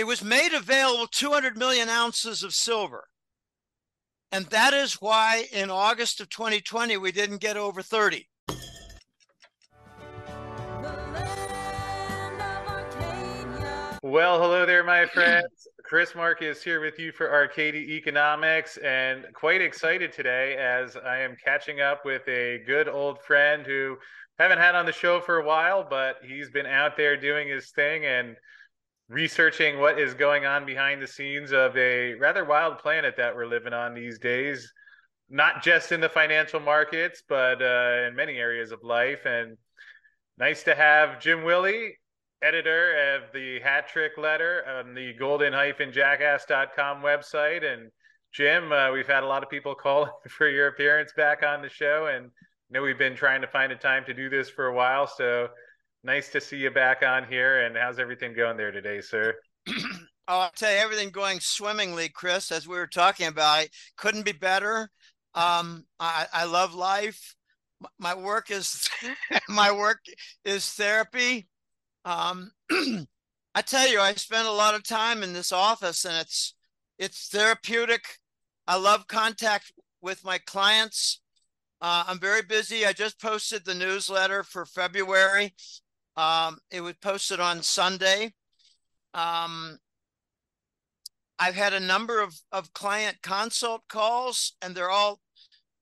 it was made available 200 million ounces of silver. And that is why in August of 2020, we didn't get over 30. Well, hello there, my friends. Chris Marcus here with you for Arcadia Economics, and quite excited today as I am catching up with a good old friend who haven't had on the show for a while, but he's been out there doing his thing and researching what is going on behind the scenes of a rather wild planet that we're living on these days, not just in the financial markets, but uh, in many areas of life. And nice to have Jim Willie editor of the Hat Trick Letter on the golden-jackass.com website. And Jim, uh, we've had a lot of people call for your appearance back on the show, and I know we've been trying to find a time to do this for a while. So nice to see you back on here. And how's everything going there today, sir? oh, I'll tell you, everything going swimmingly, Chris, as we were talking about. It couldn't be better. Um, I, I love life. My work is my work is therapy um, I tell you, I spend a lot of time in this office, and it's it's therapeutic. I love contact with my clients. Uh, I'm very busy. I just posted the newsletter for February. Um, it was posted on Sunday. Um, I've had a number of, of client consult calls, and they're all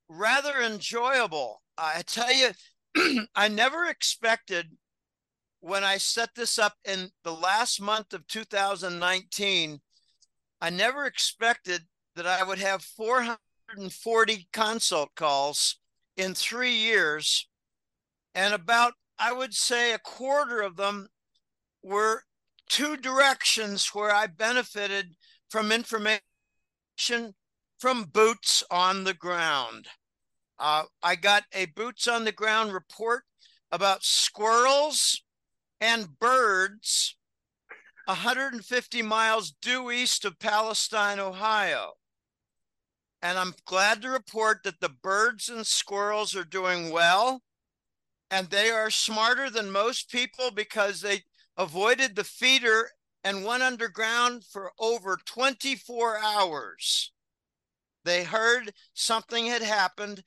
rather enjoyable. I tell you, I never expected when I set this up in the last month of 2019, I never expected that I would have 440 consult calls in three years. And about, I would say, a quarter of them were two directions where I benefited from information from boots on the ground. Uh, I got a boots on the ground report about squirrels and birds 150 miles due east of Palestine, Ohio. And I'm glad to report that the birds and squirrels are doing well. And they are smarter than most people because they avoided the feeder and went underground for over 24 hours. They heard something had happened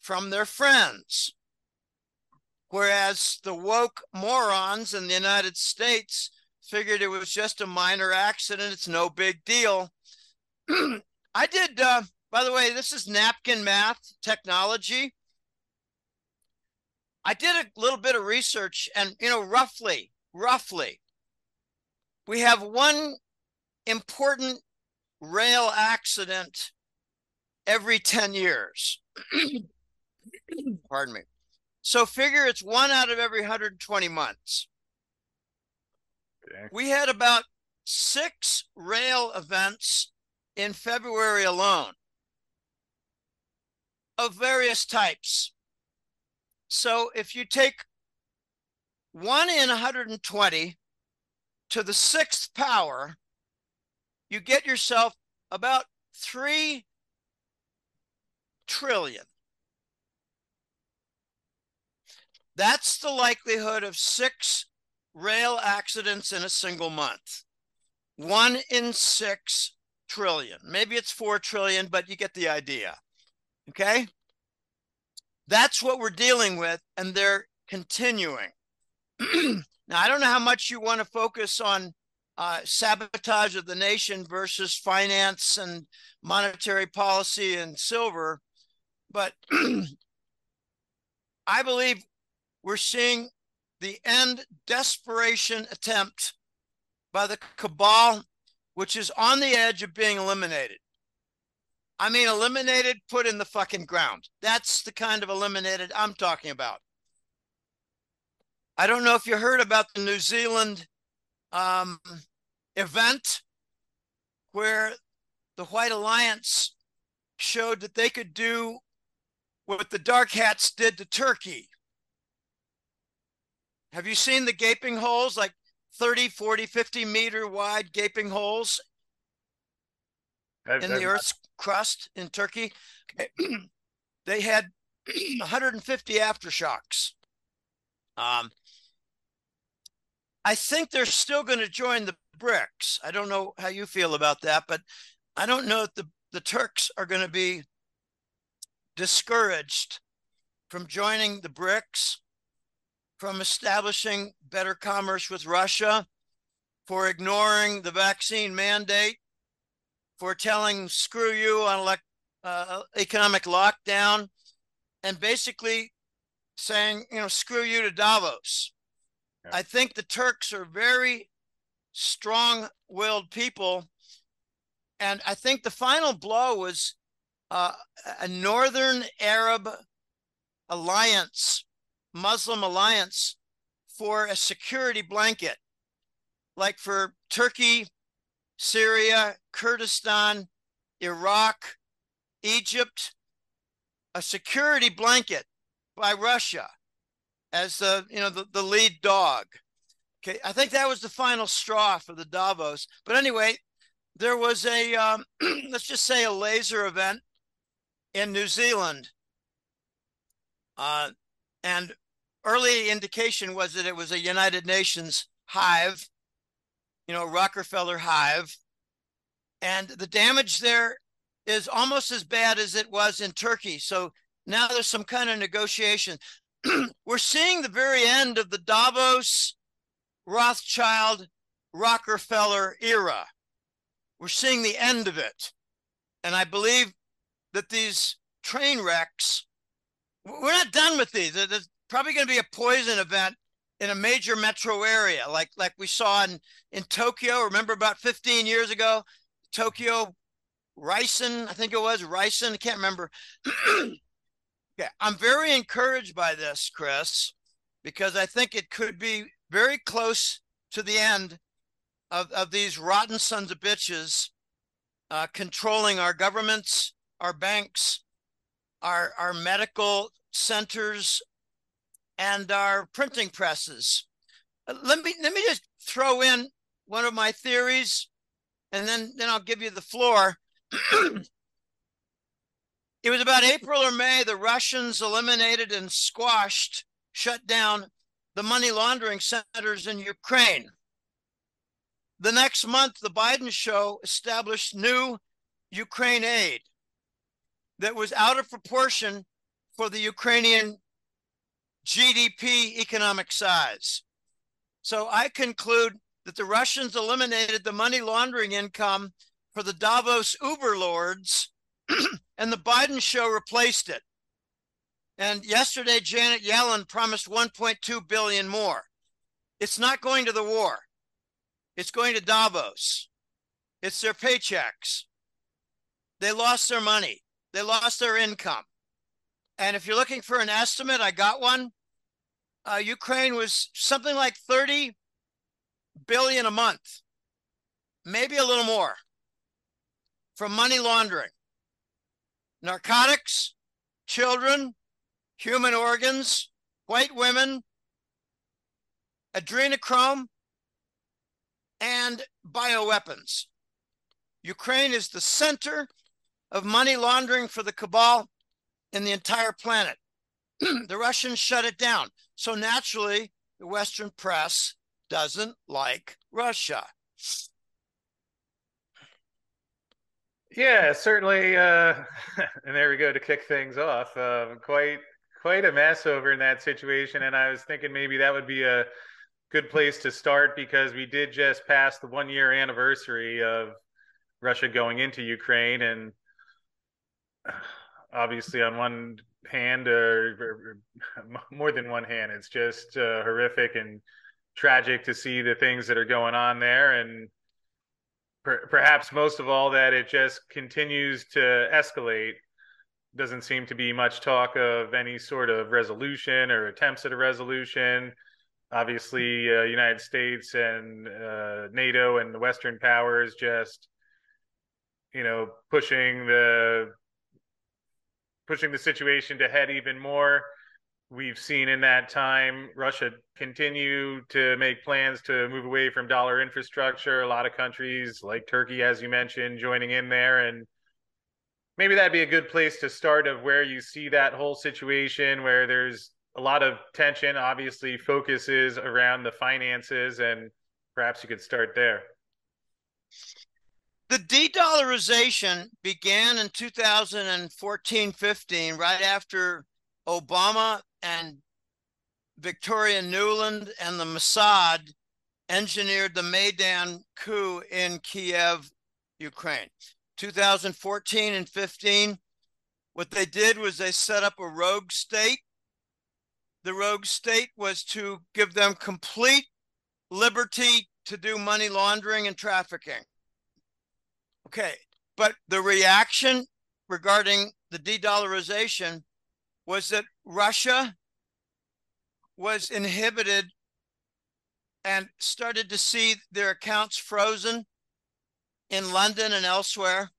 from their friends. Whereas the woke morons in the United States figured it was just a minor accident, it's no big deal. I did, uh, by the way, this is napkin math technology. I did a little bit of research, and you know, roughly, roughly, we have one important rail accident every 10 years. Pardon me. So figure it's one out of every 120 months. Okay. We had about six rail events in February alone of various types. So if you take one in 120 to the sixth power, you get yourself about 3 trillion. That's the likelihood of six rail accidents in a single month. One in six trillion. Maybe it's four trillion, but you get the idea. Okay? That's what we're dealing with, and they're continuing. now, I don't know how much you want to focus on uh, sabotage of the nation versus finance and monetary policy and silver, but I believe we're seeing the end desperation attempt by the cabal, which is on the edge of being eliminated. I mean, eliminated, put in the fucking ground. That's the kind of eliminated I'm talking about. I don't know if you heard about the New Zealand um, event where the White Alliance showed that they could do what the Dark Hats did to Turkey. Have you seen the gaping holes, like 30, 40, 50 meter wide gaping holes I've, in I've, the Earth's crust in Turkey? they had 150 aftershocks. Um, I think they're still going to join the BRICS. I don't know how you feel about that, but I don't know if the, the Turks are going to be discouraged from joining the BRICS, from establishing better commerce with Russia, for ignoring the vaccine mandate, for telling screw you on elect, uh, economic lockdown, and basically saying, you know, screw you to Davos. Yeah. I think the Turks are very strong willed people. And I think the final blow was uh, a Northern Arab alliance, Muslim alliance for a security blanket, like for Turkey, Syria, Kurdistan, Iraq, Egypt, a security blanket by Russia as the you know the, the lead dog. Okay, I think that was the final straw for the Davos. But anyway, there was a um, let's just say a laser event in New Zealand, uh, and early indication was that it was a United Nations hive, you know, Rockefeller hive, and the damage there is almost as bad as it was in Turkey. So now there's some kind of negotiation. We're seeing the very end of the Davos, Rothschild, Rockefeller era. We're seeing the end of it. And I believe that these train wrecks, we're not done with these. There's probably going to be a poison event in a major metro area, like like we saw in, in Tokyo. Remember about 15 years ago, Tokyo ricin, I think it was ricin, I can't remember. okay, I'm very encouraged by this, Chris, because I think it could be very close to the end of, of these rotten sons of bitches uh, controlling our governments, our banks, our, our medical centers, and our printing presses. Uh, let me let me just throw in one of my theories, and then then I'll give you the floor it was about April or May, the Russians eliminated and squashed, shut down the money laundering centers in Ukraine. The next month, the Biden show established new Ukraine aid that was out of proportion for the Ukrainian GDP economic size. So I conclude that the Russians eliminated the money laundering income for the Davos Uber lords, and the Biden show replaced it. And yesterday, Janet Yellen promised 1.2 billion more. It's not going to the war. It's going to Davos. It's their paychecks. They lost their money. They lost their income. And if you're looking for an estimate, I got one. Uh, Ukraine was something like 30 billion a month, maybe a little more from money laundering, narcotics, children, human organs, white women, adrenochrome, and bioweapons. Ukraine is the center of money laundering for the cabal in the entire planet. the Russians shut it down. So naturally, the Western press doesn't like Russia. Yeah, certainly. Uh, and there we go to kick things off. Um, quite quite a mess over in that situation, and I was thinking maybe that would be a good place to start because we did just pass the one year anniversary of Russia going into Ukraine, and obviously on one hand, or, or more than one hand, it's just uh, horrific and tragic to see the things that are going on there, and per- perhaps most of all that it just continues to escalate. Doesn't seem to be much talk of any sort of resolution or attempts at a resolution. Obviously uh, united states and uh, nato and the western powers just you know pushing the pushing the situation to head even more we've seen in that time Russia continue to make plans to move away from dollar infrastructure. A lot of countries, like Turkey, as you mentioned, joining in there. And maybe that'd be a good place to start of where you see that whole situation where there's a lot of tension obviously focuses around the finances, and perhaps you could start there. The de dollarization began in 2014 15, right after Obama and Victoria Nuland and the Mossad engineered the Maidan coup in Kiev, Ukraine. 2014 and 15, what they did was they set up a rogue state. The rogue state was to give them complete liberty to do money laundering and trafficking. Okay, but the reaction regarding the de dollarization was that Russia was inhibited and started to see their accounts frozen in London and elsewhere.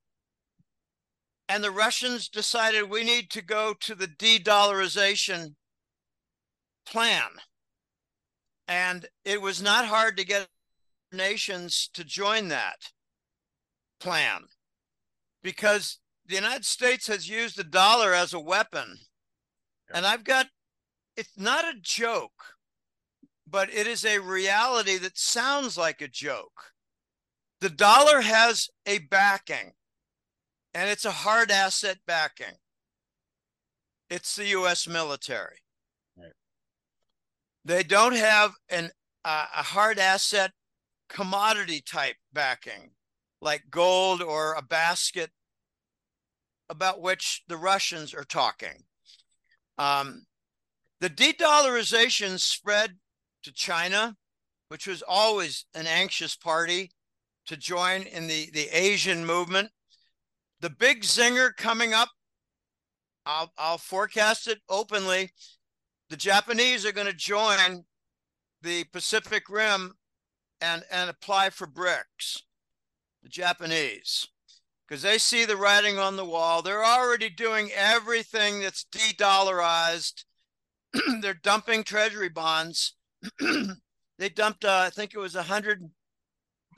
And the Russians decided we need to go to the de dollarization plan. And it was not hard to get nations to join that plan because the United States has used the dollar as a weapon. And I've got, it's not a joke, but it is a reality that sounds like a joke. The dollar has a backing, and it's a hard asset backing. It's the U.S. military. Right. They don't have an uh, a hard asset commodity type backing like gold or a basket about which the Russians are talking. Um, the de dollarization spread to China, which was always an anxious party to join in the, the Asian movement. The big zinger coming up, I'll, I'll forecast it openly. The Japanese are going to join the Pacific Rim and, and apply for BRICS the Japanese, because they see the writing on the wall. They're already doing everything that's de dollarized. They're dumping treasury bonds. they dumped, uh, I think it was a hundred,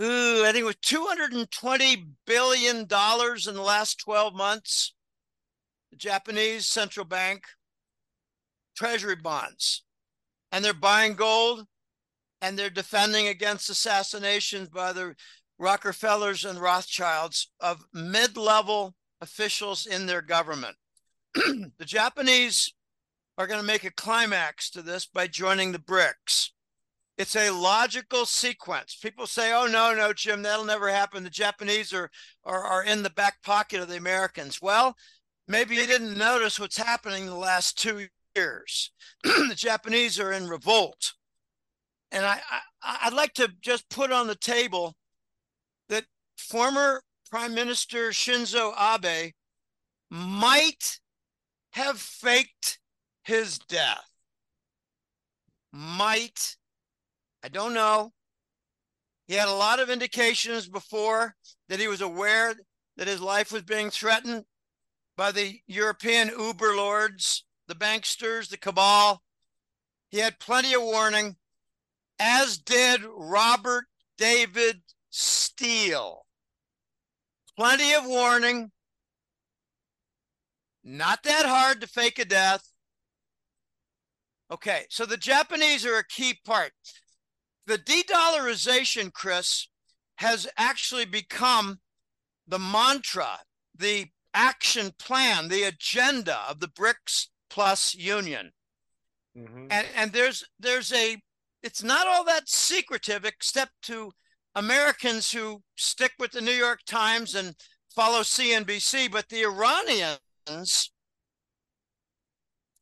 ooh, I think it was $220 billion in the last 12 months. The Japanese central bank treasury bonds. And they're buying gold and they're defending against assassinations by the Rockefellers and Rothschilds of mid level officials in their government. the Japanese are going to make a climax to this by joining the BRICS. It's a logical sequence. People say, oh, no, no, Jim, that'll never happen. The Japanese are, are, are in the back pocket of the Americans. Well, maybe you didn't notice what's happening the last two years. the Japanese are in revolt. And I, I, I'd like to just put on the table that former Prime Minister Shinzo Abe might have faked his death. Might. I don't know. He had a lot of indications before that he was aware that his life was being threatened by the European Uber lords, the banksters, the cabal. He had plenty of warning, as did Robert David Steele. Plenty of warning. Not that hard to fake a death. Okay, so the Japanese are a key part. The de dollarization, Chris, has actually become the mantra, the action plan, the agenda of the BRICS plus union. Mm-hmm. And, and there's there's a it's not all that secretive except to Americans who stick with the New York Times and follow CNBC, but the Iranians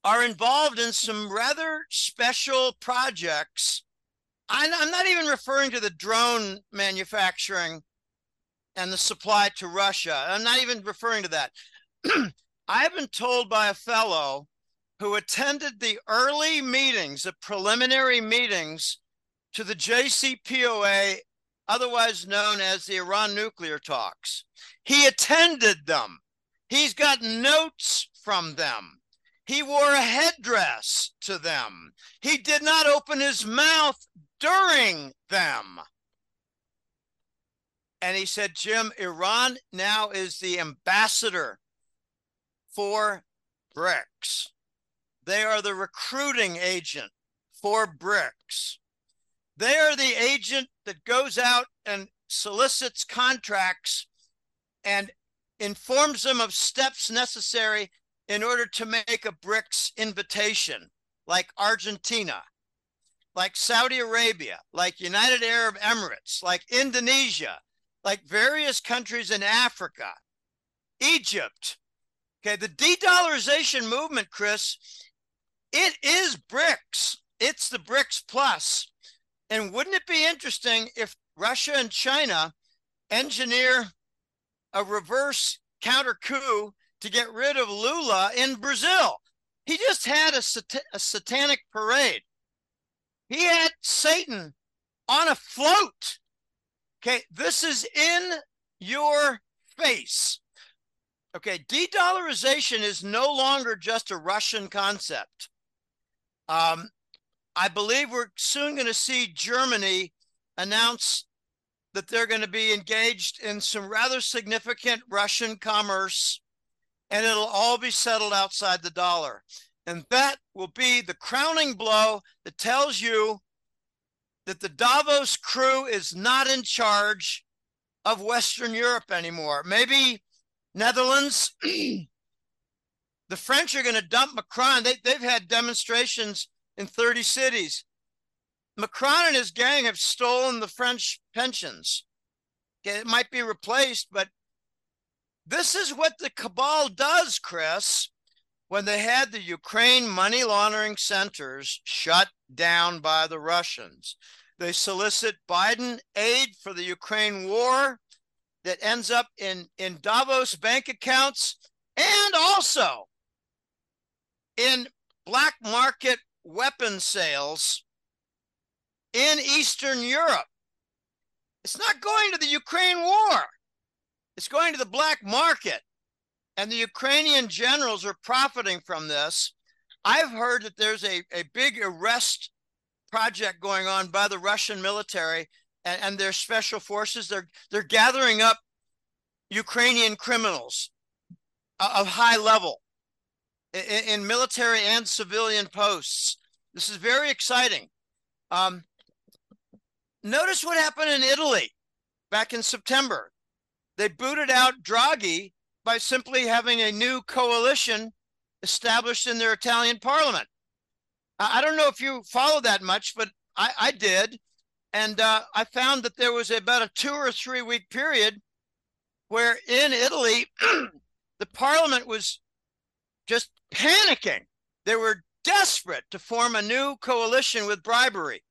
are involved in some rather special projects. I'm not even referring to the drone manufacturing and the supply to Russia. I'm not even referring to that. I've been told by a fellow who attended the early meetings, the preliminary meetings to the JCPOA otherwise known as the Iran nuclear talks. He attended them. He's got notes from them. He wore a headdress to them. He did not open his mouth during them. And he said, Jim, Iran now is the ambassador for BRICS. They are the recruiting agent for BRICS. They are the agent that goes out and solicits contracts and informs them of steps necessary in order to make a BRICS invitation, like Argentina, like Saudi Arabia, like United Arab Emirates, like Indonesia, like various countries in Africa, Egypt. Okay, the de dollarization movement, Chris, it is BRICS. It's the BRICS Plus. And wouldn't it be interesting if Russia and China engineer a reverse counter coup to get rid of Lula in Brazil? He just had a, sat- a satanic parade. He had Satan on a float. Okay, this is in your face. Okay, de dollarization is no longer just a Russian concept. Um, I believe we're soon going to see Germany announce that they're going to be engaged in some rather significant Russian commerce, and it'll all be settled outside the dollar. And that will be the crowning blow that tells you that the Davos crew is not in charge of Western Europe anymore. Maybe Netherlands. the French are going to dump Macron. They, they've had demonstrations in 30 cities. Macron and his gang have stolen the French pensions. It might be replaced, but this is what the cabal does, Chris. When they had the Ukraine money laundering centers shut down by the Russians, they solicit Biden aid for the Ukraine war that ends up in, in Davos bank accounts and also in black market weapon sales in Eastern Europe. It's not going to the Ukraine war, it's going to the black market. And the Ukrainian generals are profiting from this. I've heard that there's a, a big arrest project going on by the Russian military and, and their special forces. They're, they're gathering up Ukrainian criminals uh, of high level in, in military and civilian posts. This is very exciting. Um, notice what happened in Italy back in September. They booted out Draghi by simply having a new coalition established in their Italian parliament. I don't know if you follow that much, but I, I did. And uh, I found that there was about a two or three week period where in Italy, the parliament was just panicking. They were desperate to form a new coalition with bribery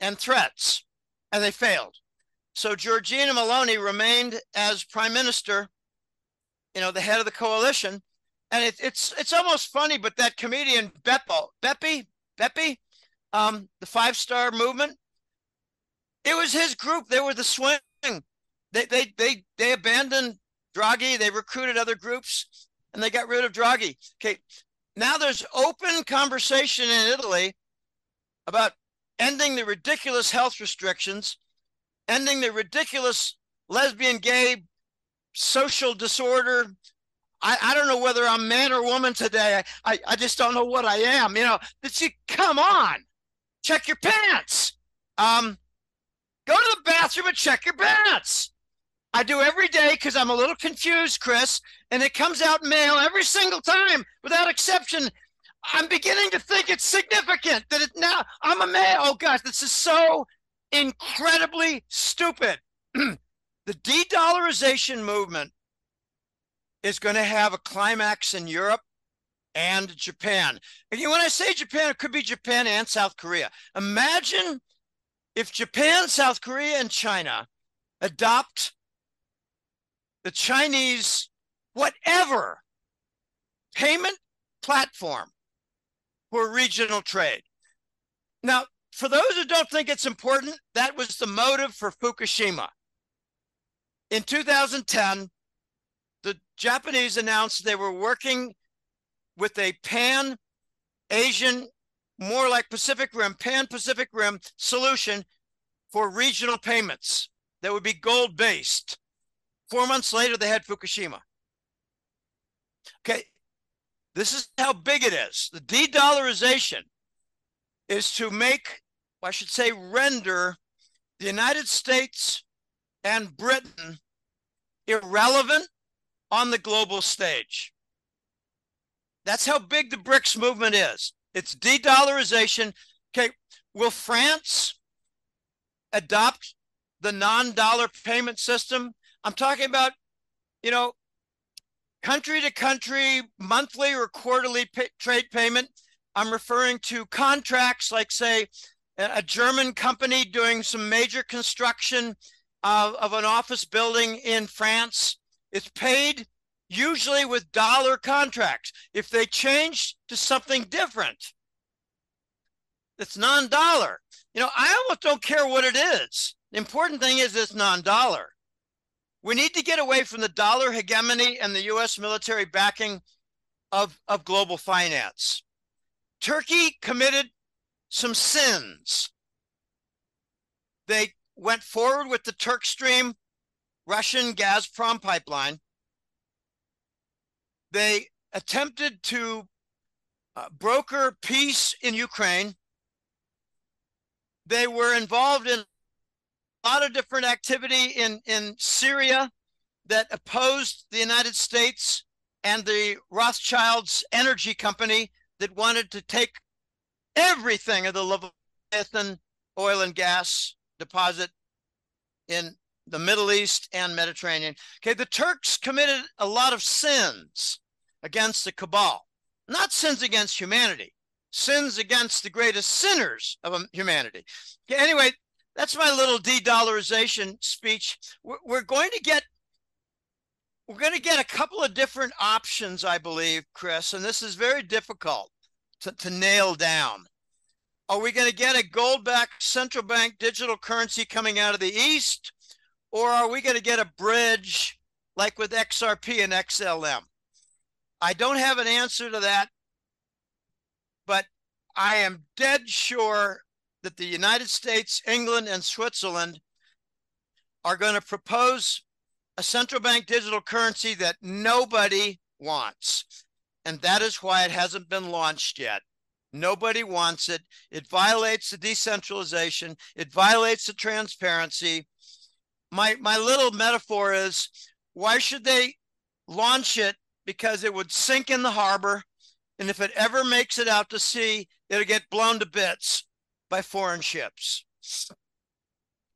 and threats, and they failed. So Giorgia Meloni remained as prime minister, you know, the head of the coalition. And it, it's it's almost funny, but that comedian Beppo, Beppe, Beppe, um, the five star movement, it was his group. They were the swing. They they they they abandoned Draghi. They recruited other groups, and they got rid of Draghi. Okay, now there's open conversation in Italy about ending the ridiculous health restrictions, ending the ridiculous lesbian, gay, social disorder. I, I don't know whether I'm man or woman today. I, I, just don't know what I am. You know, you, come on, check your pants. Um, go to the bathroom and check your pants. I do every day because I'm a little confused, Chris, and it comes out male every single time without exception. I'm beginning to think it's significant that it now I'm a male. Oh gosh, this is so incredibly stupid. the de-dollarization movement is going to have a climax in Europe and Japan. And when I say Japan, it could be Japan and South Korea. Imagine if Japan, South Korea, and China adopt the Chinese, whatever payment platform for regional trade. Now, for those who don't think it's important, that was the motive for Fukushima. In 2010, the Japanese announced they were working with a pan Asian, more like Pacific Rim, pan Pacific Rim solution for regional payments that would be gold based. Four months later, they had Fukushima. Okay. This is how big it is. The de dollarization is to make, I should say, render the United States and Britain irrelevant on the global stage. That's how big the BRICS movement is. It's de dollarization. Okay, will France adopt the non dollar payment system? I'm talking about, you know, country to country, monthly or quarterly pay, trade payment. I'm referring to contracts like, say, a German company doing some major construction of, of an office building in France. It's paid usually with dollar contracts. If they change to something different, it's non dollar. You know, I almost don't care what it is. The important thing is it's non dollar. We need to get away from the dollar hegemony and the US military backing of, of global finance. Turkey committed some sins. They went forward with the Turk Stream Russian Gazprom pipeline. They attempted to uh, broker peace in Ukraine. They were involved in lot of different activity in, in Syria that opposed the United States and the Rothschilds energy company that wanted to take everything of the Leviathan oil and gas deposit in the Middle East and Mediterranean. Okay, the Turks committed a lot of sins against the cabal, not sins against humanity, sins against the greatest sinners of humanity. Okay, anyway, that's my little de-dollarization speech. We're, we're going to get we're going to get a couple of different options, I believe, Chris, and this is very difficult to, to nail down. Are we going to get a gold backed central bank digital currency coming out of the East? Or are we going to get a bridge like with XRP and XLM? I don't have an answer to that, but I am dead sure that the United States, England, and Switzerland are going to propose a central bank digital currency that nobody wants. And that is why it hasn't been launched yet. Nobody wants it. It violates the decentralization. It violates the transparency. My my little metaphor is why should they launch it? Because it would sink in the harbor. And if it ever makes it out to sea, it'll get blown to bits by foreign ships.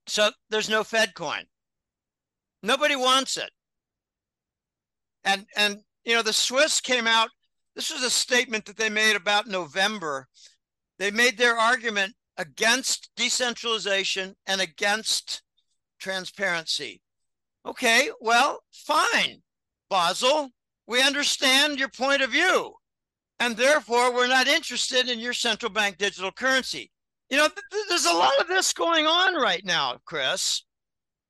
So there's no Fed coin. Nobody wants it. And and you know the Swiss came out this was a statement that they made about November. They made their argument against decentralization and against transparency. Okay, well, fine, Basel. We understand your point of view. And therefore, we're not interested in your central bank digital currency. You know, th- there's a lot of this going on right now, Chris.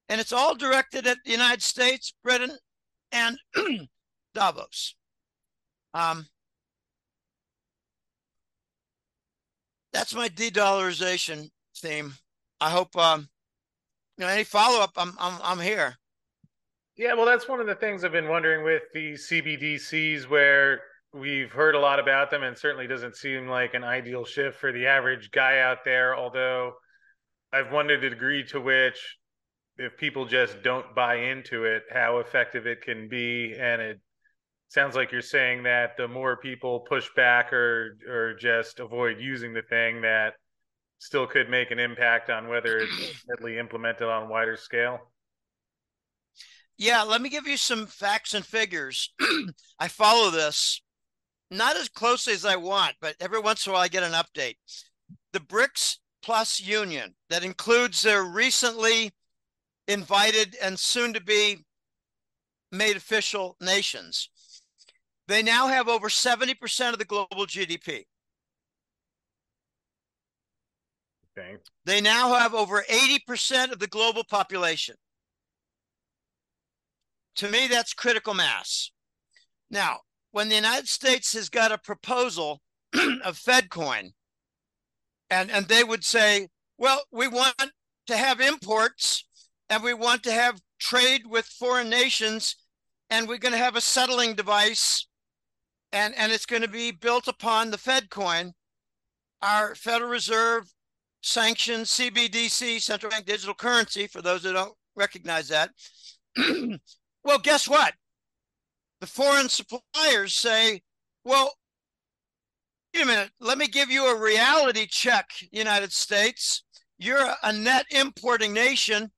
And it's all directed at the United States, Britain, and Davos. Um, that's my de-dollarization theme. I hope um, you know any follow up. I'm I'm I'm here. Yeah, well, that's one of the things I've been wondering with the CBDCs, where we've heard a lot about them, and certainly doesn't seem like an ideal shift for the average guy out there. Although I've wondered the degree to which, if people just don't buy into it, how effective it can be, and it sounds like you're saying that the more people push back or or just avoid using the thing that still could make an impact on whether it's ultimately implemented on a wider scale. Yeah let me give you some facts and figures. I follow this not as closely as i want but every once in a while i get an update the brics plus union that includes their recently invited and soon to be made official nations they now have over 70% of the global GDP. Okay. They now have over 80% of the global population. To me, that's critical mass. Now, when the United States has got a proposal of FedCoin, and, and they would say, well, we want to have imports and we want to have trade with foreign nations, and we're going to have a settling device and and it's going to be built upon the Fed coin, our Federal Reserve sanctioned CBDC, central bank digital currency. For those that don't recognize that, well, guess what? The foreign suppliers say, well, wait a minute, let me give you a reality check, United States. You're a net importing nation.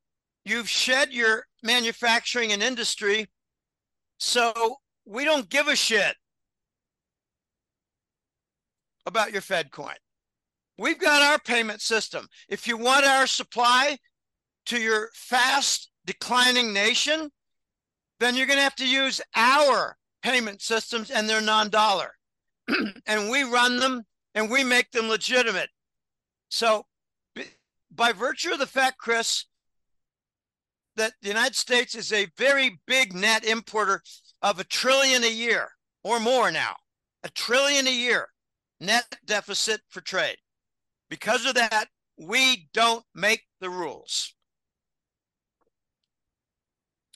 You've shed your manufacturing and industry. So we don't give a shit about your Fed coin. We've got our payment system. If you want our supply to your fast declining nation, then you're going to have to use our payment systems and they're non dollar. and we run them and we make them legitimate. So, by virtue of the fact, Chris, that the United States is a very big net importer of a trillion a year or more now, a trillion a year net deficit for trade. Because of that, we don't make the rules.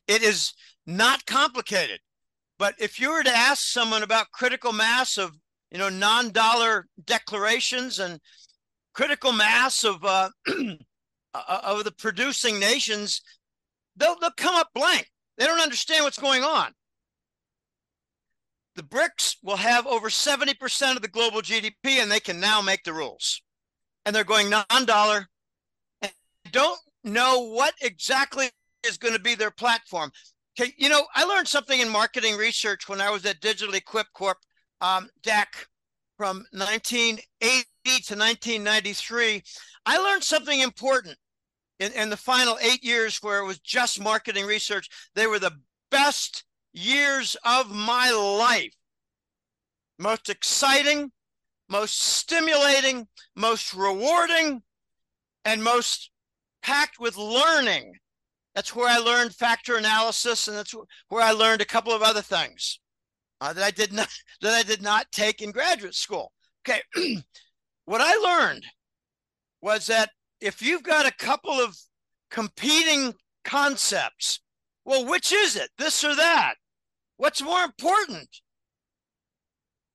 It is not complicated. But if you were to ask someone about critical mass of, you know, non-dollar declarations and critical mass of uh, uh, of the producing nations, they'll they'll come up blank. They don't understand what's going on. The BRICS will have over 70% of the global GDP, and they can now make the rules. And they're going non-dollar. And don't know what exactly is going to be their platform. Okay, you know, I learned something in marketing research when I was at Digital Equip Corp, um, DEC, from 1980 to 1993. I learned something important in, in the final eight years where it was just marketing research. They were the best years of my life. Most exciting, most stimulating, most rewarding, and most packed with learning that's where I learned factor analysis, and that's where I learned a couple of other things uh, that I did not that I did not take in graduate school. Okay, what I learned was that if you've got a couple of competing concepts, well, which is it, this or that? What's more important,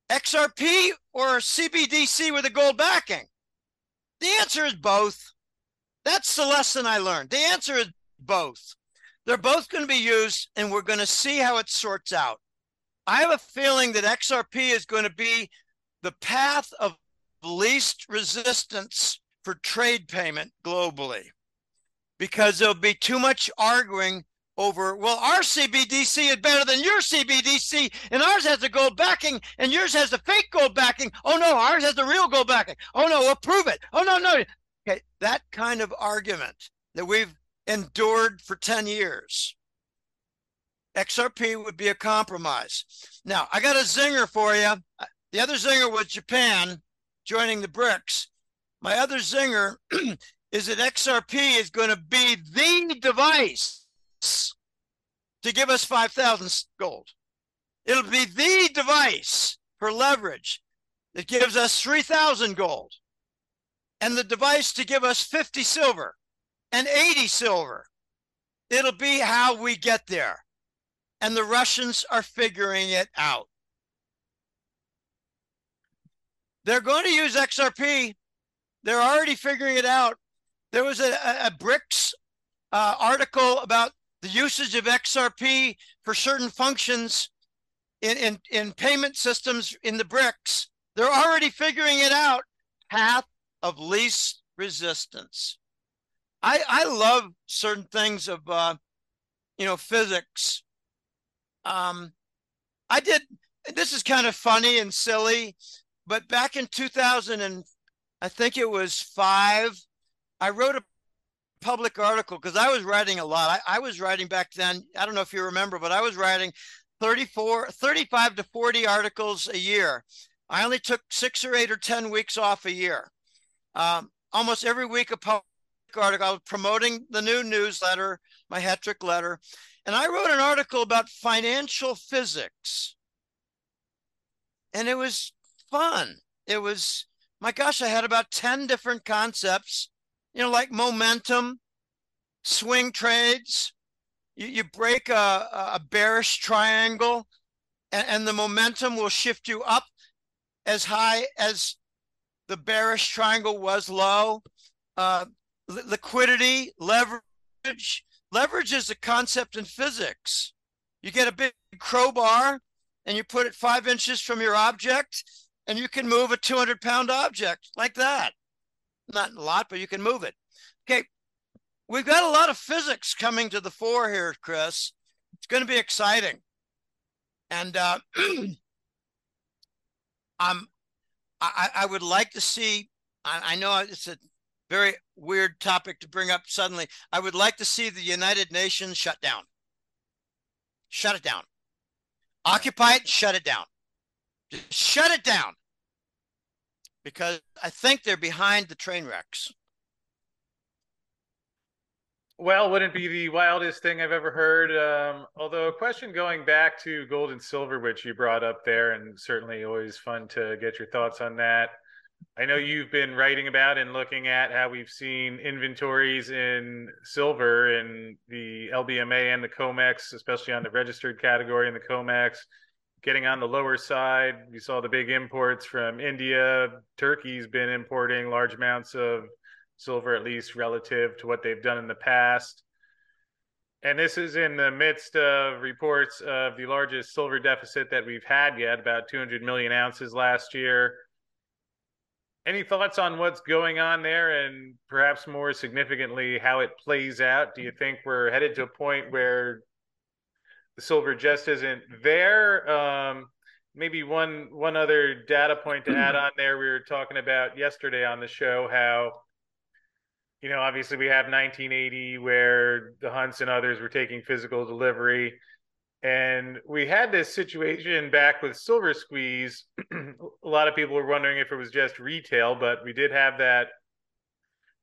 XRP or CBDC with a gold backing? The answer is both. That's the lesson I learned. The answer is both. They're both going to be used, and we're going to see how it sorts out. I have a feeling that XRP is going to be the path of least resistance for trade payment globally because there'll be too much arguing over, well, our CBDC is better than your CBDC, and ours has the gold backing, and yours has the fake gold backing. Oh, no, ours has the real gold backing. Oh, no, we'll it. Oh, no, no. Okay, that kind of argument that we've endured for 10 years. XRP would be a compromise. Now, I got a zinger for you. The other zinger was Japan joining the BRICS. My other zinger is that XRP is going to be the device to give us 5,000 gold. It'll be the device for leverage that gives us 3,000 gold and the device to give us 50 silver and 80 silver. It'll be how we get there. And the Russians are figuring it out. They're going to use XRP. They're already figuring it out. There was a, a, BRICS uh, article about the usage of XRP for certain functions in, in, in payment systems in the BRICS. They're already figuring it out. Path of least resistance. I I love certain things of uh, you know physics. Um, I did. This is kind of funny and silly, but back in 2000 and I think it was five, I wrote a public article because I was writing a lot. I, I was writing back then. I don't know if you remember, but I was writing 34, 35 to 40 articles a year. I only took six or eight or 10 weeks off a year. Um, almost every week, a article. Promoting the new newsletter, my hat trick letter, and I wrote an article about financial physics. And it was fun. It was, my gosh, I had about 10 different concepts, you know, like momentum, swing trades. You, you break a, a bearish triangle and, and the momentum will shift you up as high as the bearish triangle was low. Uh, liquidity, leverage. Leverage is a concept in physics. You get a big crowbar and you put it five inches from your object, and you can move a 200 pound object like that. Not a lot, but you can move it. Okay. We've got a lot of physics coming to the fore here, Chris. It's going to be exciting. And uh, I'm, I, I would like to see, I, I know it's a very weird topic to bring up suddenly. I would like to see the United Nations shut down. Shut it down. Occupy it, shut it down. Just shut it down. Because I think they're behind the train wrecks. Well, wouldn't be the wildest thing I've ever heard. Um, although a question going back to gold and silver, which you brought up there, and certainly always fun to get your thoughts on that. I know you've been writing about and looking at how we've seen inventories in silver in the LBMA and the COMEX, especially on the registered category in the COMEX, getting on the lower side. We saw the big imports from India. Turkey's been importing large amounts of silver, at least relative to what they've done in the past. And this is in the midst of reports of the largest silver deficit that we've had yet, about 200 million ounces last year. Any thoughts on what's going on there and perhaps more significantly, how it plays out? Do you think we're headed to a point where the silver just isn't there? Um, maybe one one other data point to add on there. We were talking about yesterday on the show how you know, obviously we have 1980 where the Hunts and others were taking physical delivery. And we had this situation back with Silver Squeeze. a lot of people were wondering if it was just retail, but we did have that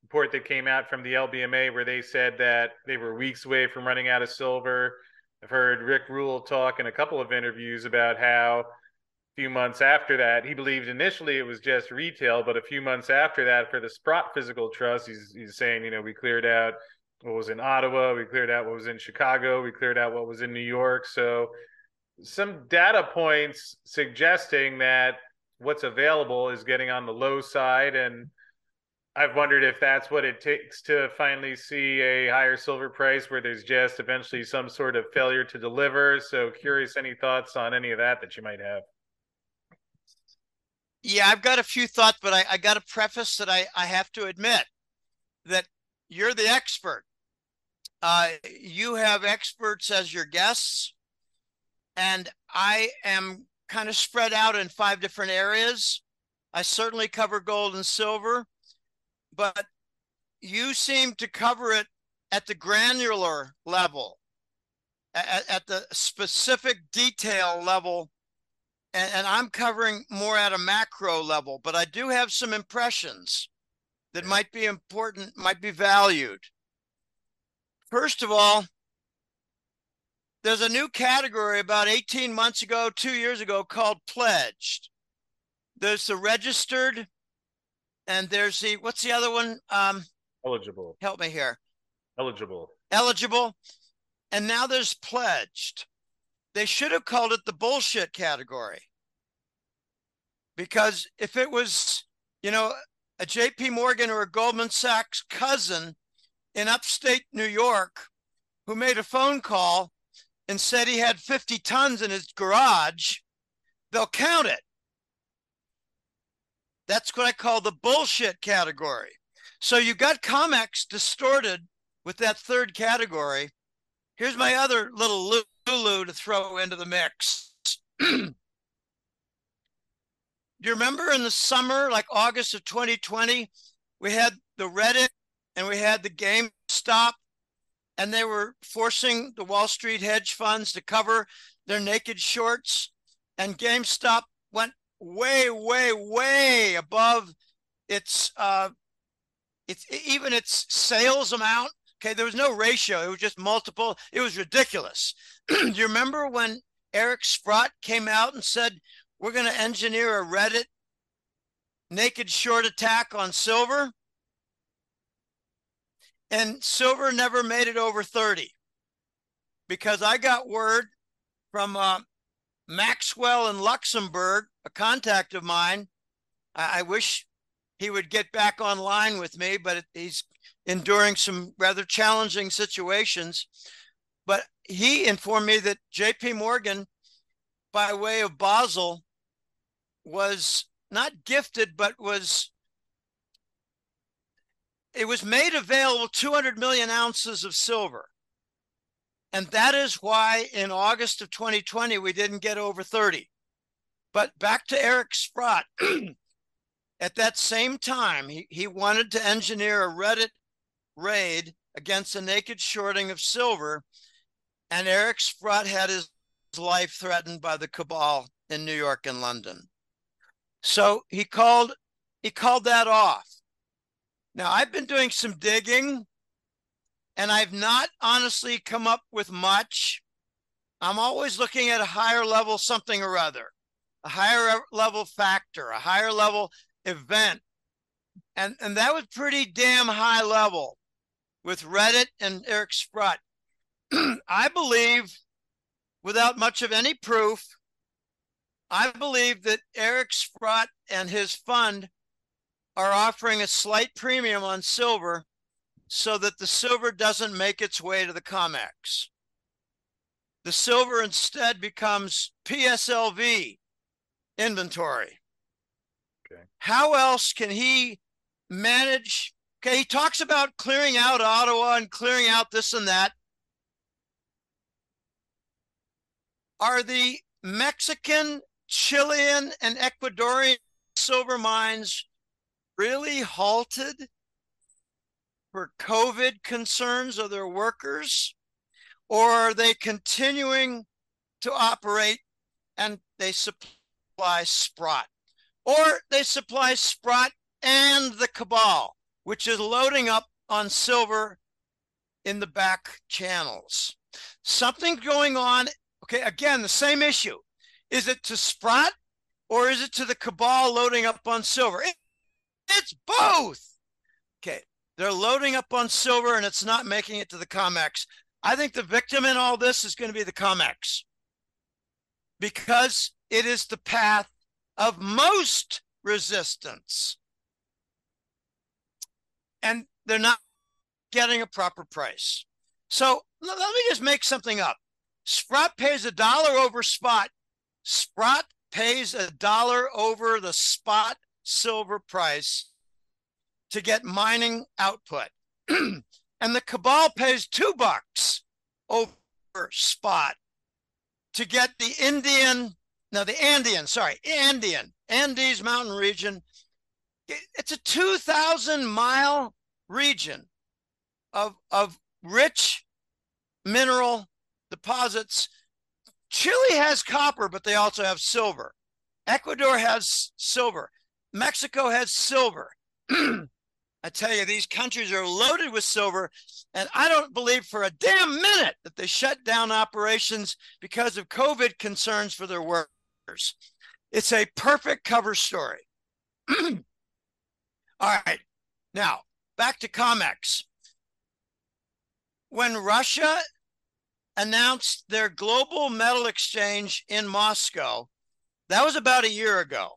report that came out from the LBMA where they said that they were weeks away from running out of silver. I've heard Rick Rule talk in a couple of interviews about how a few months after that, he believed initially it was just retail, but a few months after that, for the Sprott Physical Trust, he's he's saying, you know, we cleared out what was in Ottawa, we cleared out what was in Chicago, we cleared out what was in New York. So some data points suggesting that what's available is getting on the low side and I've wondered if that's what it takes to finally see a higher silver price where there's just eventually some sort of failure to deliver. So curious any thoughts on any of that that you might have. Yeah, I've got a few thoughts, but I, I got to preface that I, I have to admit that you're the expert. Uh, you have experts as your guests, and I am kind of spread out in five different areas. I certainly cover gold and silver, but you seem to cover it at the granular level, at, at the specific detail level and, and I'm covering more at a macro level, but I do have some impressions that might be important, might be valued. First of all, there's a new category about 18 months ago, two years ago, called pledged. There's the registered, and there's the what's the other one? Um, eligible. Help me here. Eligible. Eligible, and now there's pledged. They should have called it the bullshit category. Because if it was, you know, a JP Morgan or a Goldman Sachs cousin in upstate New York who made a phone call and said he had 50 tons in his garage, they'll count it. That's what I call the bullshit category. So you got COMEX distorted with that third category. Here's my other little Lulu to throw into the mix. Do you remember in the summer, like August of 2020, we had the Reddit and we had the GameStop, and they were forcing the Wall Street hedge funds to cover their naked shorts, and GameStop went way, way, way above its uh, its even its sales amount Okay, there was no ratio. It was just multiple. It was ridiculous. Do you remember when Eric Sprott came out and said, we're going to engineer a Reddit naked short attack on silver? And silver never made it over 30 because I got word from uh, Maxwell in Luxembourg, a contact of mine. I, I wish he would get back online with me, but it, he's enduring some rather challenging situations. But he informed me that JP Morgan, by way of Basel, was not gifted, but was it was made available 200 million ounces of silver. And that is why in August of 2020, we didn't get over 30. But back to Eric Sprott, at that same time, he, he wanted to engineer a Reddit raid against a naked shorting of silver. And Eric Sprott had his life threatened by the cabal in New York and London. So he called he called that off. Now I've been doing some digging and I've not honestly come up with much. I'm always looking at a higher level something or other, a higher level factor, a higher level event. And, and that was pretty damn high level with Reddit and Eric Sprott. I believe, without much of any proof, I believe that Eric Sprott and his fund are offering a slight premium on silver so that the silver doesn't make its way to the COMEX. The silver instead becomes PSLV inventory. Okay. How else can he manage? Okay, he talks about clearing out Ottawa and clearing out this and that. Are the Mexican, Chilean, and Ecuadorian silver mines really halted for COVID concerns of their workers? Or are they continuing to operate and they supply Sprott? Or they supply Sprott and the cabal, which is loading up on silver in the back channels. Something going on. Okay, again, the same issue. Is it to Sprott or is it to the cabal loading up on silver? It, it's both. Okay, they're loading up on silver and it's not making it to the COMEX. I think the victim in all this is going to be the COMEX because it is the path of most resistance. And they're not getting a proper price. So let me just make something up. Sprott pays a dollar over spot. Sprott pays a dollar over the spot silver price to get mining output. and the cabal pays two bucks over spot to get the Indian, no, the Andean, sorry, Andean, Andes mountain region. It's a 2,000 mile region of, of rich mineral deposits. Chile has copper, but they also have silver. Ecuador has silver. Mexico has silver. I tell you, these countries are loaded with silver, and I don't believe for a damn minute that they shut down operations because of COVID concerns for their workers. It's a perfect cover story. All right, now back to COMEX. When Russia announced their global metal exchange in Moscow, that was about a year ago.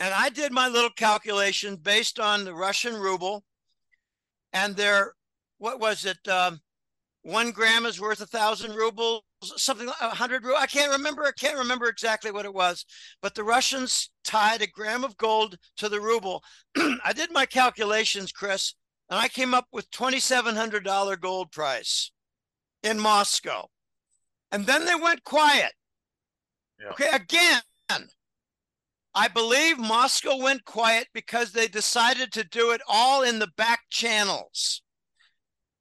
And I did my little calculation based on the Russian ruble and their, what was it? Um, one gram is worth a thousand rubles, something like a hundred. I can't remember. I can't remember exactly what it was, but the Russians tied a gram of gold to the ruble. I did my calculations, Chris, and I came up with $2,700 gold price in Moscow. And then they went quiet. Yeah. Okay, again, I believe Moscow went quiet because they decided to do it all in the back channels.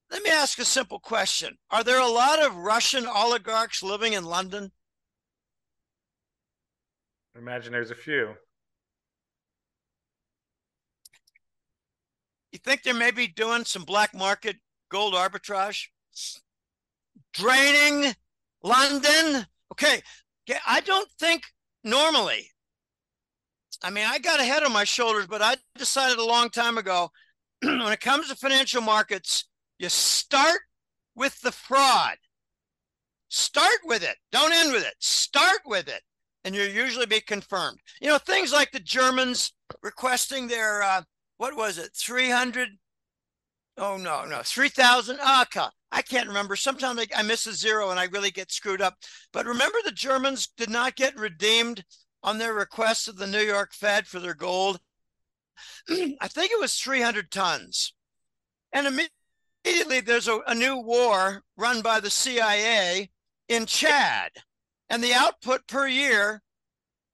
Let me ask a simple question Are there a lot of Russian oligarchs living in London? I imagine there's a few. You think they may be doing some black market gold arbitrage? Draining London? Okay. I don't think normally I mean, I got a head on my shoulders, but I decided a long time ago when it comes to financial markets, you start with the fraud. Start with it. Don't end with it. Start with it. And you'll usually be confirmed. You know, things like the Germans requesting their, uh, what was it, 300? Oh, no, no, 3,000 aka. I can't remember. Sometimes I miss a zero and I really get screwed up. But remember, the Germans did not get redeemed on their request of the New York Fed for their gold. I think it was 300 tons. And immediately there's a, a new war run by the CIA in Chad. And the output per year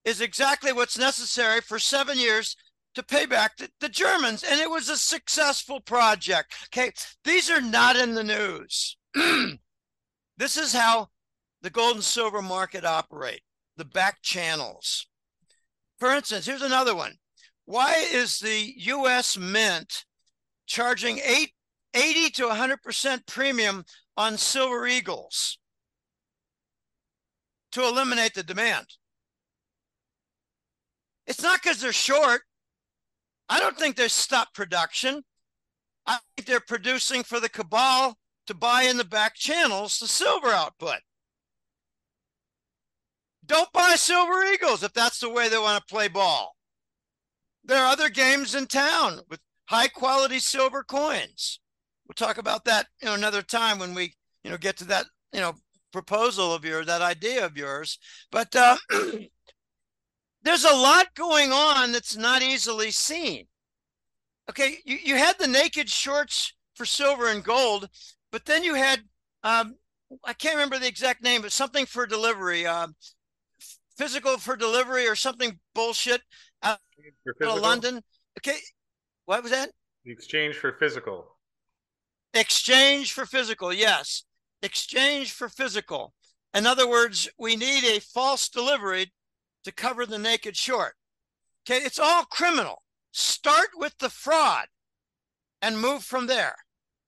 is exactly what's necessary for seven years to pay back the, the, Germans. And it was a successful project. Okay. These are not in the news. this is how the gold and silver market operate the back channels. For instance, here's another one. Why is the US Mint charging eight, 80 to 100% premium on silver eagles to eliminate the demand? It's not because they're short. I don't think they stopped production. I think they're producing for the cabal to buy in the back channels the silver output. Don't buy Silver Eagles if that's the way they want to play ball. There are other games in town with high quality silver coins. We'll talk about that you know another time when we you know get to that you know proposal of yours, that idea of yours. But uh, there's a lot going on that's not easily seen. Okay, you, you had the naked shorts for silver and gold, but then you had um, I can't remember the exact name, but something for delivery. Uh, physical for delivery or something bullshit out of London. Okay, what was that? The exchange for physical. Exchange for physical, yes. Exchange for physical. In other words, we need a false delivery to cover the naked short. Okay, it's all criminal. Start with the fraud and move from there.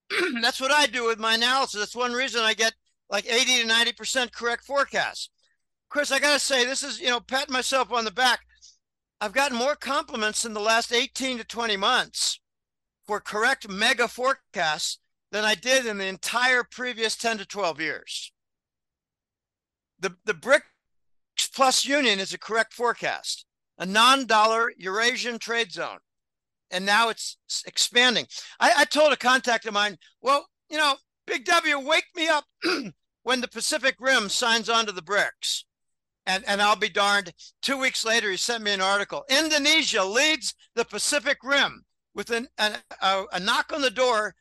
That's what I do with my analysis. That's one reason I get like 80 to 90% correct forecasts. Chris, I got to say, this is, you know, patting myself on the back. I've gotten more compliments in the last 18 to 20 months for correct mega forecasts than I did in the entire previous 10 to 12 years. The, the BRICS plus union is a correct forecast, a non dollar Eurasian trade zone. And now it's expanding. I, I told a contact of mine, well, you know, Big W, wake me up when the Pacific Rim signs on to the BRICS and, and I'll be darned. Two weeks later, he sent me an article. Indonesia leads the Pacific Rim with an, an, a, a knock on the door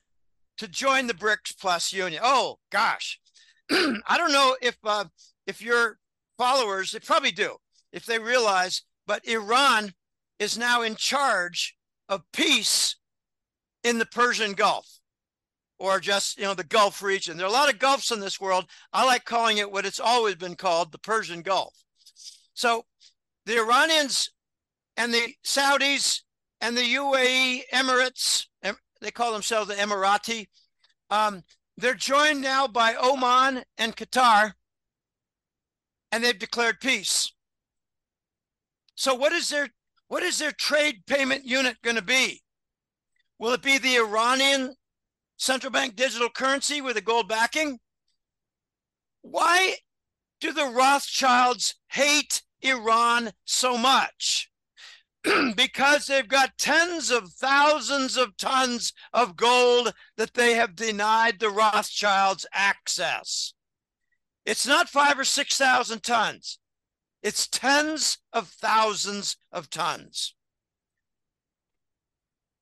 to join the BRICS Plus Union. Oh gosh, I don't know if uh, if your followers, they probably do, if they realize, but Iran is now in charge of peace in the Persian Gulf or just you know the Gulf region. There are a lot of Gulfs in this world. I like calling it what it's always been called, the Persian Gulf. So the Iranians and the Saudis and the UAE Emirates, they call themselves the Emirati. Um, they're joined now by Oman and Qatar, and they've declared peace. So what is their what is their trade payment unit going to be? Will it be the Iranian central bank digital currency with a gold backing? Why do the Rothschilds hate Iran so much? because they've got tens of thousands of tons of gold that they have denied the Rothschilds access. It's not five or 6,000 tons, it's tens of thousands of tons.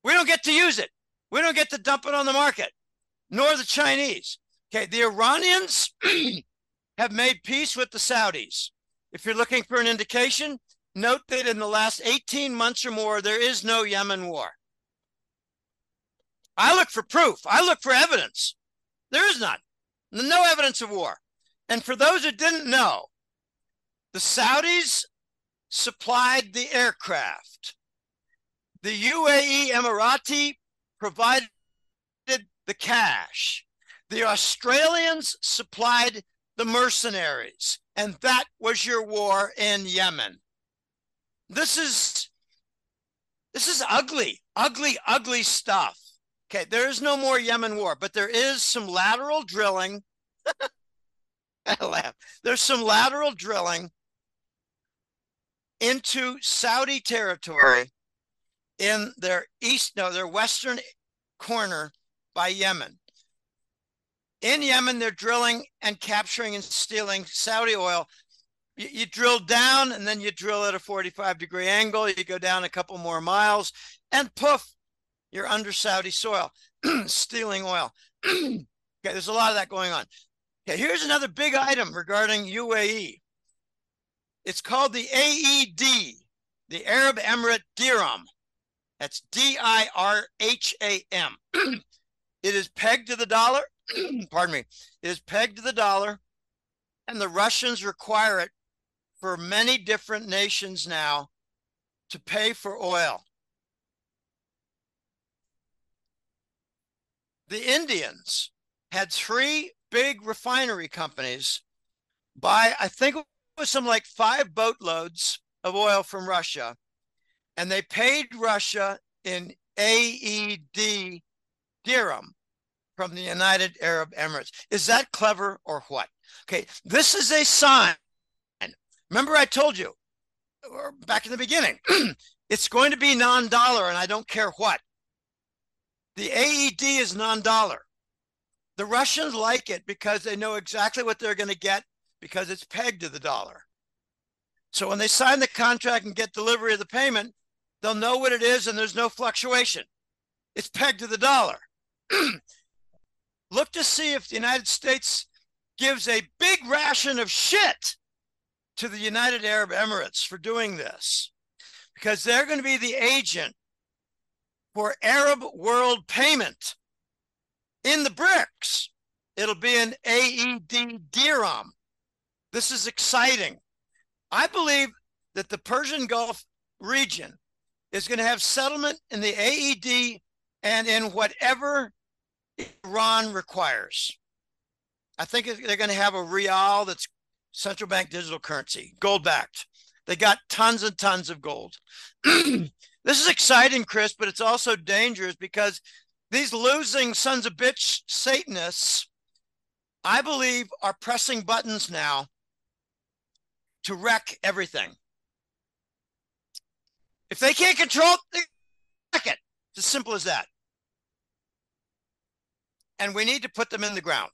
We don't get to use it. We don't get to dump it on the market, nor the Chinese. Okay, the Iranians have made peace with the Saudis. If you're looking for an indication, note that in the last 18 months or more, there is no Yemen war. I look for proof, I look for evidence. There is none. No evidence of war. And for those who didn't know, the Saudis supplied the aircraft. The UAE Emirati provided the cash. The Australians supplied the mercenaries, and that was your war in Yemen. This is this is ugly, ugly, ugly stuff. Okay, there is no more Yemen war, but there is some lateral drilling I laugh. There's some lateral drilling into Saudi territory in their east, no, their western corner by Yemen. In Yemen, they're drilling and capturing and stealing Saudi oil. You, you, drill down and then you drill at a 45 degree angle. You go down a couple more miles and poof, you're under Saudi soil, stealing oil. okay, there's a lot of that going on. Okay, here's another big item regarding UAE. It's called the AED, the Arab Emirate Dirham. That's D I R H A M. It is pegged to the dollar. Pardon me. It is pegged to the dollar, and the Russians require it for many different nations now to pay for oil. The Indians had three big refinery companies buy, I think it was some like five boatloads of oil from Russia, and they paid Russia in AED dirham from the United Arab Emirates. Is that clever or what? Okay, this is a sign. Remember, I told you back in the beginning, it's going to be non dollar, and I don't care what. The AED is non dollar. The Russians like it because they know exactly what they're going to get because it's pegged to the dollar. So when they sign the contract and get delivery of the payment, they'll know what it is and there's no fluctuation. It's pegged to the dollar. Look to see if the United States gives a big ration of shit to the United Arab Emirates for doing this because they're going to be the agent for Arab world payment in the BRICS. It'll be an AED dirham. This is exciting. I believe that the Persian Gulf region is going to have settlement in the AED and in whatever Iran requires. I think they're going to have a real that's central bank digital currency, gold backed. They got tons and tons of gold. this is exciting, Chris, but it's also dangerous because these losing sons of bitch Satanists, I believe, are pressing buttons now to wreck everything. If they can't control it, it. It's as simple as that. And we need to put them in the ground.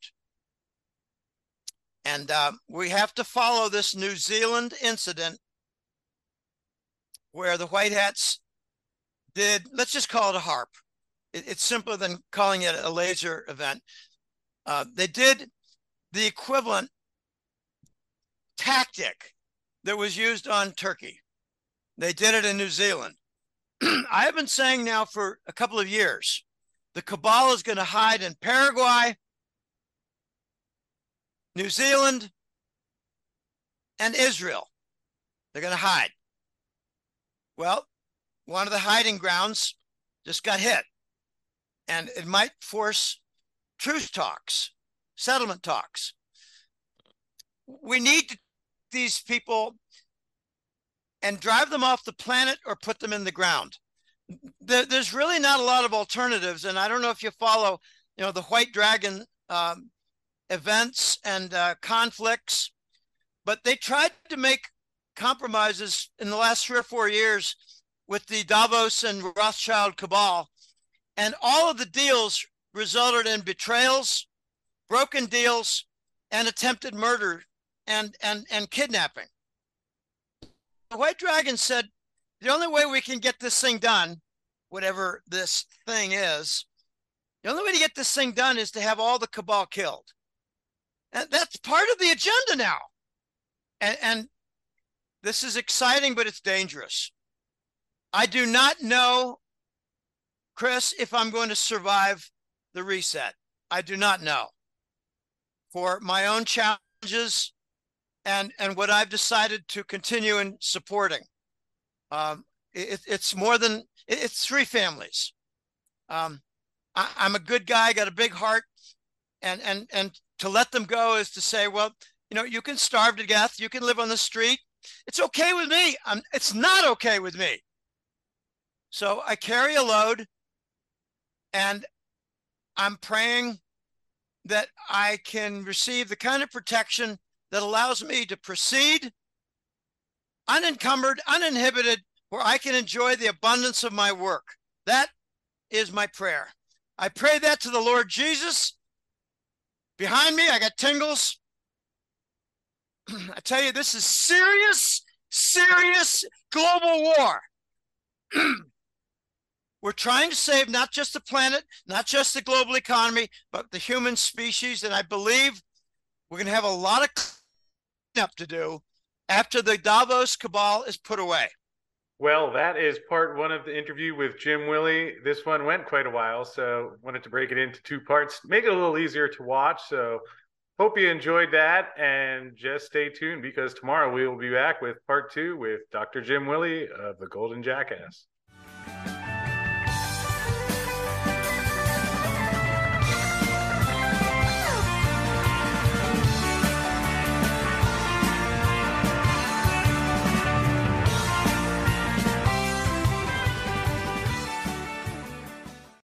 And uh, we have to follow this New Zealand incident where the White Hats did, let's just call it a HAARP. it, it's simpler than calling it a laser event. Uh, they did the equivalent tactic that was used on Turkey. They did it in New Zealand. I have been saying now for a couple of years the cabal is going to hide in Paraguay, New Zealand, and Israel. They're going to hide. Well, one of the hiding grounds just got hit and it might force truce talks, settlement talks. We need these people and drive them off the planet or put them in the ground. there's really not a lot of alternatives, and I don't know if you follow, you know, the White Dragon um, events and uh, conflicts, but they tried to make compromises in the last three or four years with the Davos and Rothschild cabal and all of the deals resulted in betrayals, broken deals, and attempted murder and, and, and kidnapping. The White Dragon said the only way we can get this thing done, whatever this thing is, the only way to get this thing done is to have all the cabal killed. And that's part of the agenda now. And, and this is exciting, but it's dangerous. I do not know Chris, if I'm going to survive the reset, I do not know. For my own challenges and and what I've decided to continue in supporting, um, it, it's more than it, it's three families. Um, I, I'm a good guy, got a big heart, and and and to let them go is to say, well, you know, you can starve to death, you can live on the street. It's okay with me. I'm, it's not okay with me. So I carry a load and I'm praying that I can receive the kind of protection that allows me to proceed unencumbered, uninhibited, where I can enjoy the abundance of my work. That is my prayer. I pray that to the Lord Jesus. Behind me, I got tingles. I tell you, this is serious, serious global war. We're trying to save not just the planet, not just the global economy, but the human species. And I believe we're going to have a lot of cleanup to do after the Davos cabal is put away. Well, that is part one of the interview with Jim Willie. This one went quite a while, so wanted to break it into two parts, make it a little easier to watch. So hope you enjoyed that and just stay tuned because tomorrow we will be back with part two with Dr. Jim Willie of the Golden Jackass.